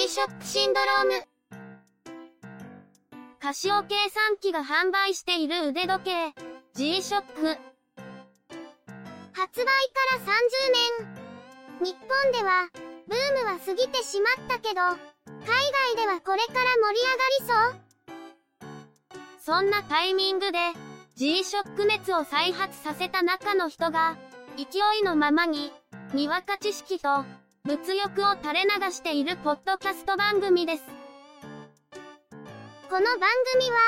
G-SHOCK シンドローム。カシオ計算機が販売している腕時計、G-SHOCK。発売から30年。日本では、ブームは過ぎてしまったけど、海外ではこれから盛り上がりそうそんなタイミングで、G-SHOCK 熱を再発させた中の人が、勢いのままに、にわか知識と、物欲を垂れ流しているポッドキャスト番組です。この番組は、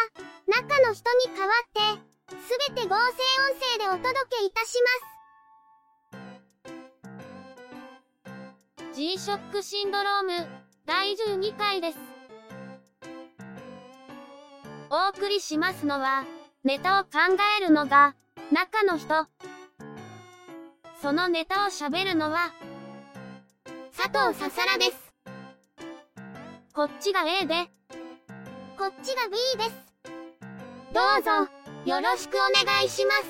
中の人に代わって、すべて合成音声でお届けいたします。G-SHOCK シンドローム、第12回です。お送りしますのは、ネタを考えるのが、中の人。そのネタを喋るのは、佐藤ささらです。こっちが A で、こっちが B です。どうぞ、よろしくお願いします。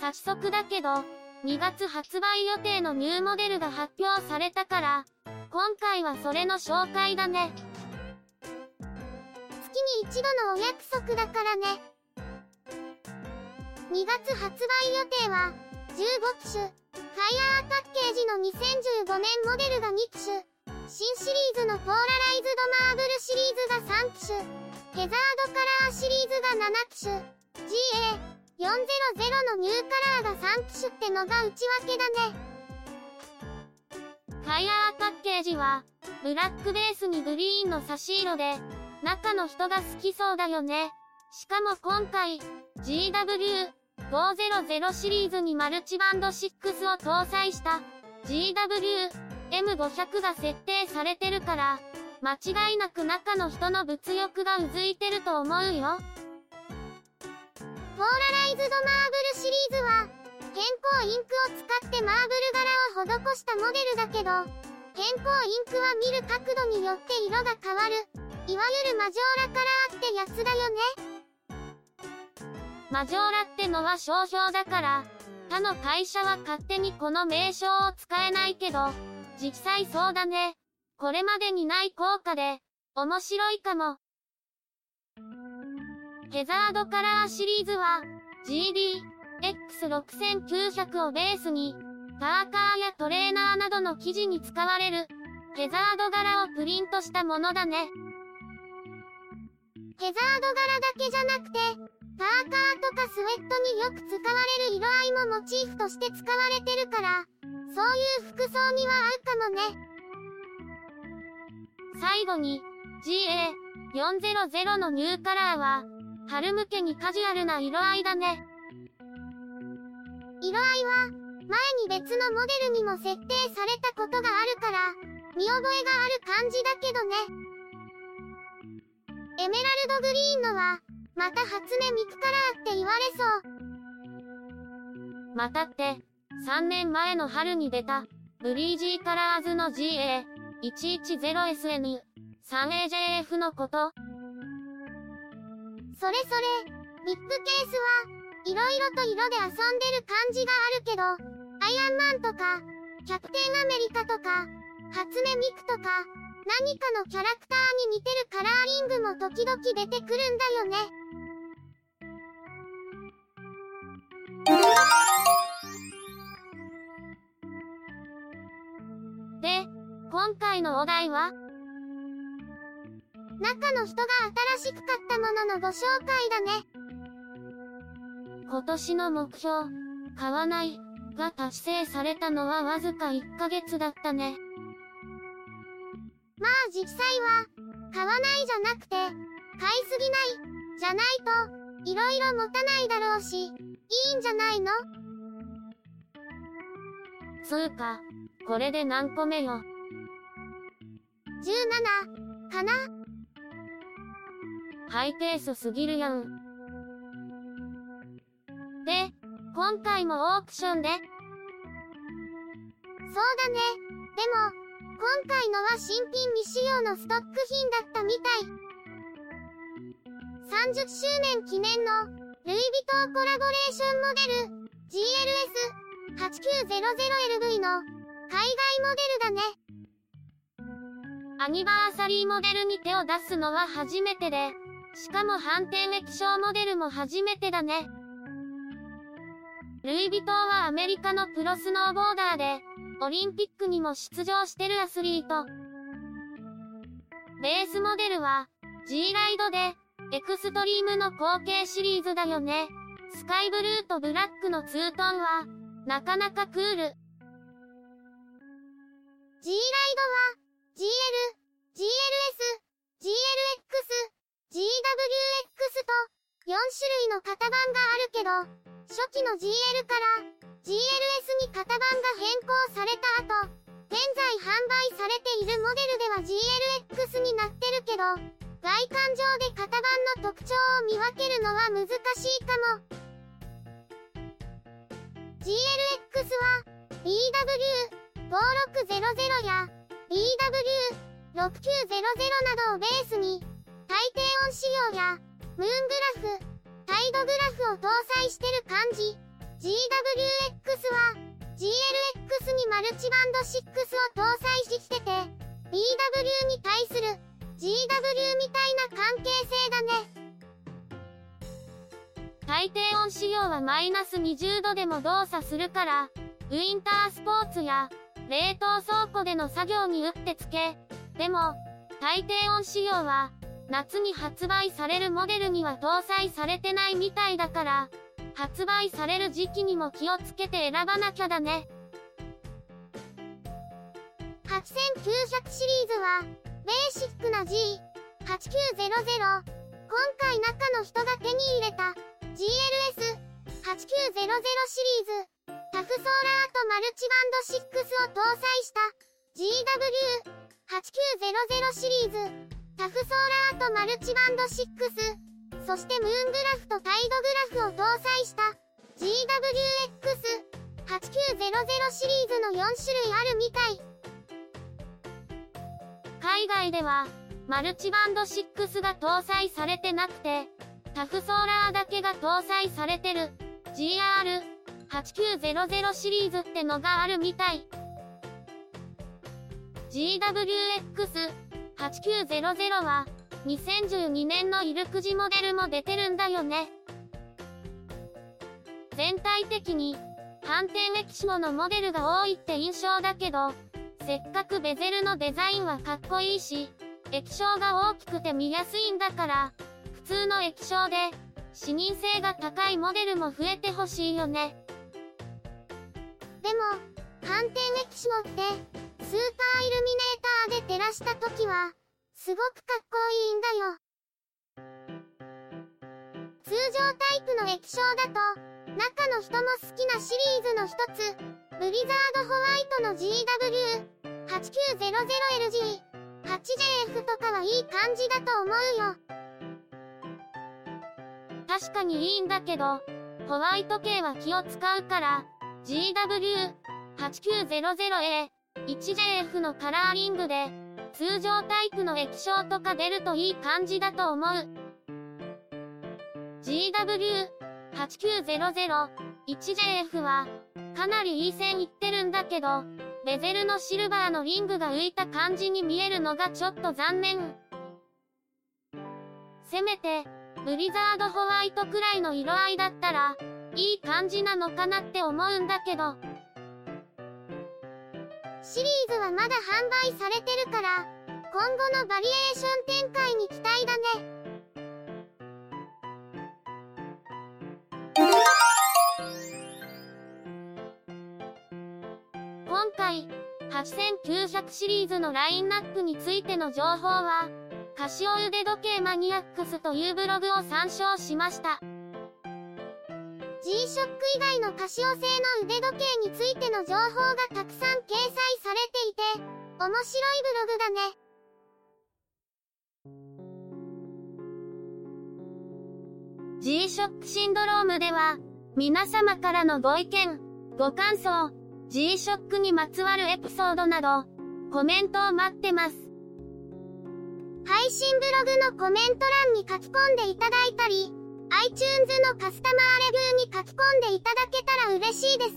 早速だけど、2月発売予定のニューモデルが発表されたから、今回はそれの紹介だね。月に一度のお約束だからね。2月発売予定は、15機種、ハイヤーパッケージの2015年モデルが2機種、新シリーズのポーラライズドマーブルシリーズが3機種、ヘザードカラーシリーズが7機種、GA400 のニューカラーが3機種ってのが内訳だね。ハイヤーパッケージは、ブラックベースにグリーンの差し色で、中の人が好きそうだよね。しかも今回、GW 500シリーズにマルチバンド6を搭載した GW-M500 が設定されてるから、間違いなく中の人の物欲がうずいてると思うよ。ポーラライズドマーブルシリーズは、変更インクを使ってマーブル柄を施したモデルだけど、変更インクは見る角度によって色が変わる、いわゆるマジョーラカラーってやつだよね。マジョーラってのは商標だから、他の会社は勝手にこの名称を使えないけど、実際そうだね。これまでにない効果で、面白いかも。ヘザードカラーシリーズは、GD、X6900 をベースに、パーカーやトレーナーなどの生地に使われる、ヘザード柄をプリントしたものだね。ヘザード柄だけじゃなくて、パーカーとかスウェットによく使われる色合いもモチーフとして使われてるから、そういう服装には合うかもね。最後に、GA400 のニューカラーは、春向けにカジュアルな色合いだね。色合いは、前に別のモデルにも設定されたことがあるから、見覚えがある感じだけどね。エメラルドグリーンのは、また初音ミクカラーって言われそう。またって、3年前の春に出た、ブリージーカラーズの GA110SN3AJF のことそれそれ、ビッグケースは、いろいろと色で遊んでる感じがあるけど、アイアンマンとか、キャプテンアメリカとか、初音ミクとか、何かのキャラクターに似てるカラーリングも時々出てくるんだよね。で、今回のお題は？中の人が新しく買ったもののご紹介だね。今年の目標、買わない、が達成されたのはわずか1ヶ月だったね。まあ実際は、買わないじゃなくて、買いすぎない、じゃないと、いろいろ持たないだろうし、いいんじゃないの？つうか、これで何個目よ？17、かな？ハイペースすぎるやん。で、今回もオークションでそうだね。でも、今回のは新品未使用のストック品だったみたい。30周年記念のルイ・ヴィトーコラボレーションモデル GLS8900LV の海外モデルだね。アニバーサリーモデルに手を出すのは初めてで、しかも判定液晶モデルも初めてだね。ルイ・ヴィトンはアメリカのプロスノーボーダーで、オリンピックにも出場してるアスリート。ベースモデルは、G ライドで、エクストリームの後継シリーズだよね。スカイブルーとブラックのツートンは、なかなかクール。G ライドは、GL、GLS、GLX、GWX と、4種類の型番があるけど、初期の GL から GLS に型番が変更された後、現在販売されているモデルでは GLX になってるけど、外観上で型番の特徴を見分けるのは難しいかも。GLX は BW 5600や BW6900 などをベースに最低音仕様やムーングラフ、タイドグラフを搭載してる感じ。GWX は GLX にマルチバンド6を搭載してて BW に対する GW みたいな関係性だね。最低温仕様はマイナス20度でも動作するから、ウィンタースポーツや冷凍倉庫での作業にうってつけ。でも、最低温仕様は夏に発売されるモデルには搭載されてないみたいだから、発売される時期にも気をつけて選ばなきゃだね。8900シリーズは、ベーシックな G8900。今回中の人が手に入れた GLS8900 シリーズ。タフソーラーとマルチバンド6を搭載した GW8900 シリーズ。タフソーラーとマルチバンド6。そしてムーングラフとタイドグラフを搭載した GWX8900 シリーズの4種類あるみたい。海外では、マルチバンド6が搭載されてなくて、タフソーラーだけが搭載されてる GR 8900シリーズってのがあるみたい。GWX8900 は、2012年のイルクジモデルも出てるんだよね。全体的に、反転液晶のモデルが多いって印象だけど、せっかくベゼルのデザインはかっこいいし、液晶が大きくて見やすいんだから、普通の液晶で、視認性が高いモデルも増えてほしいよね。でも、反転液晶って、スーパーイルミネーターで照らした時は、すごくかっこいいんだよ。通常タイプの液晶だと、中の人も好きなシリーズの一つ、ブリザードホワイトの GW8900LG、8JF とかはいい感じだと思うよ。確かにいいんだけど、ホワイト系は気を使うから、GW8900A、1JF のカラーリングで、通常タイプの液晶とか出るといい感じだと思う。GW8900 1JF は、かなりいい線いってるんだけど、ベゼルのシルバーのリングが浮いた感じに見えるのがちょっと残念。せめて、ブリザードホワイトくらいの色合いだったら、いい感じなのかなって思うんだけど。シリーズはまだ販売されてるから、今後のバリエーション展開に期待だね。今回、8900シリーズのラインナップについての情報は、カシオ腕時計マニアックスというブログを参照しました。G-SHOCK 以外のカシオ製の腕時計についての情報がたくさん掲載されていて、面白いブログだね。G-SHOCK シンドロームでは、皆様からのご意見、ご感想、G-SHOCK にまつわるエピソードなど、コメントを待ってます。配信ブログのコメント欄に書き込んでいただいたり、iTunes のカスタマーレビューに書き込んでいただけたら嬉しいです。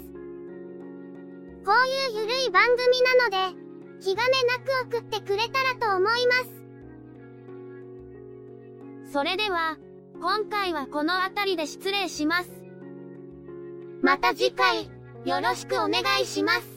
こういうゆるい番組なので、気兼ねなく送ってくれたらと思います。それでは、今回はこの辺りで失礼します。また次回、よろしくお願いします。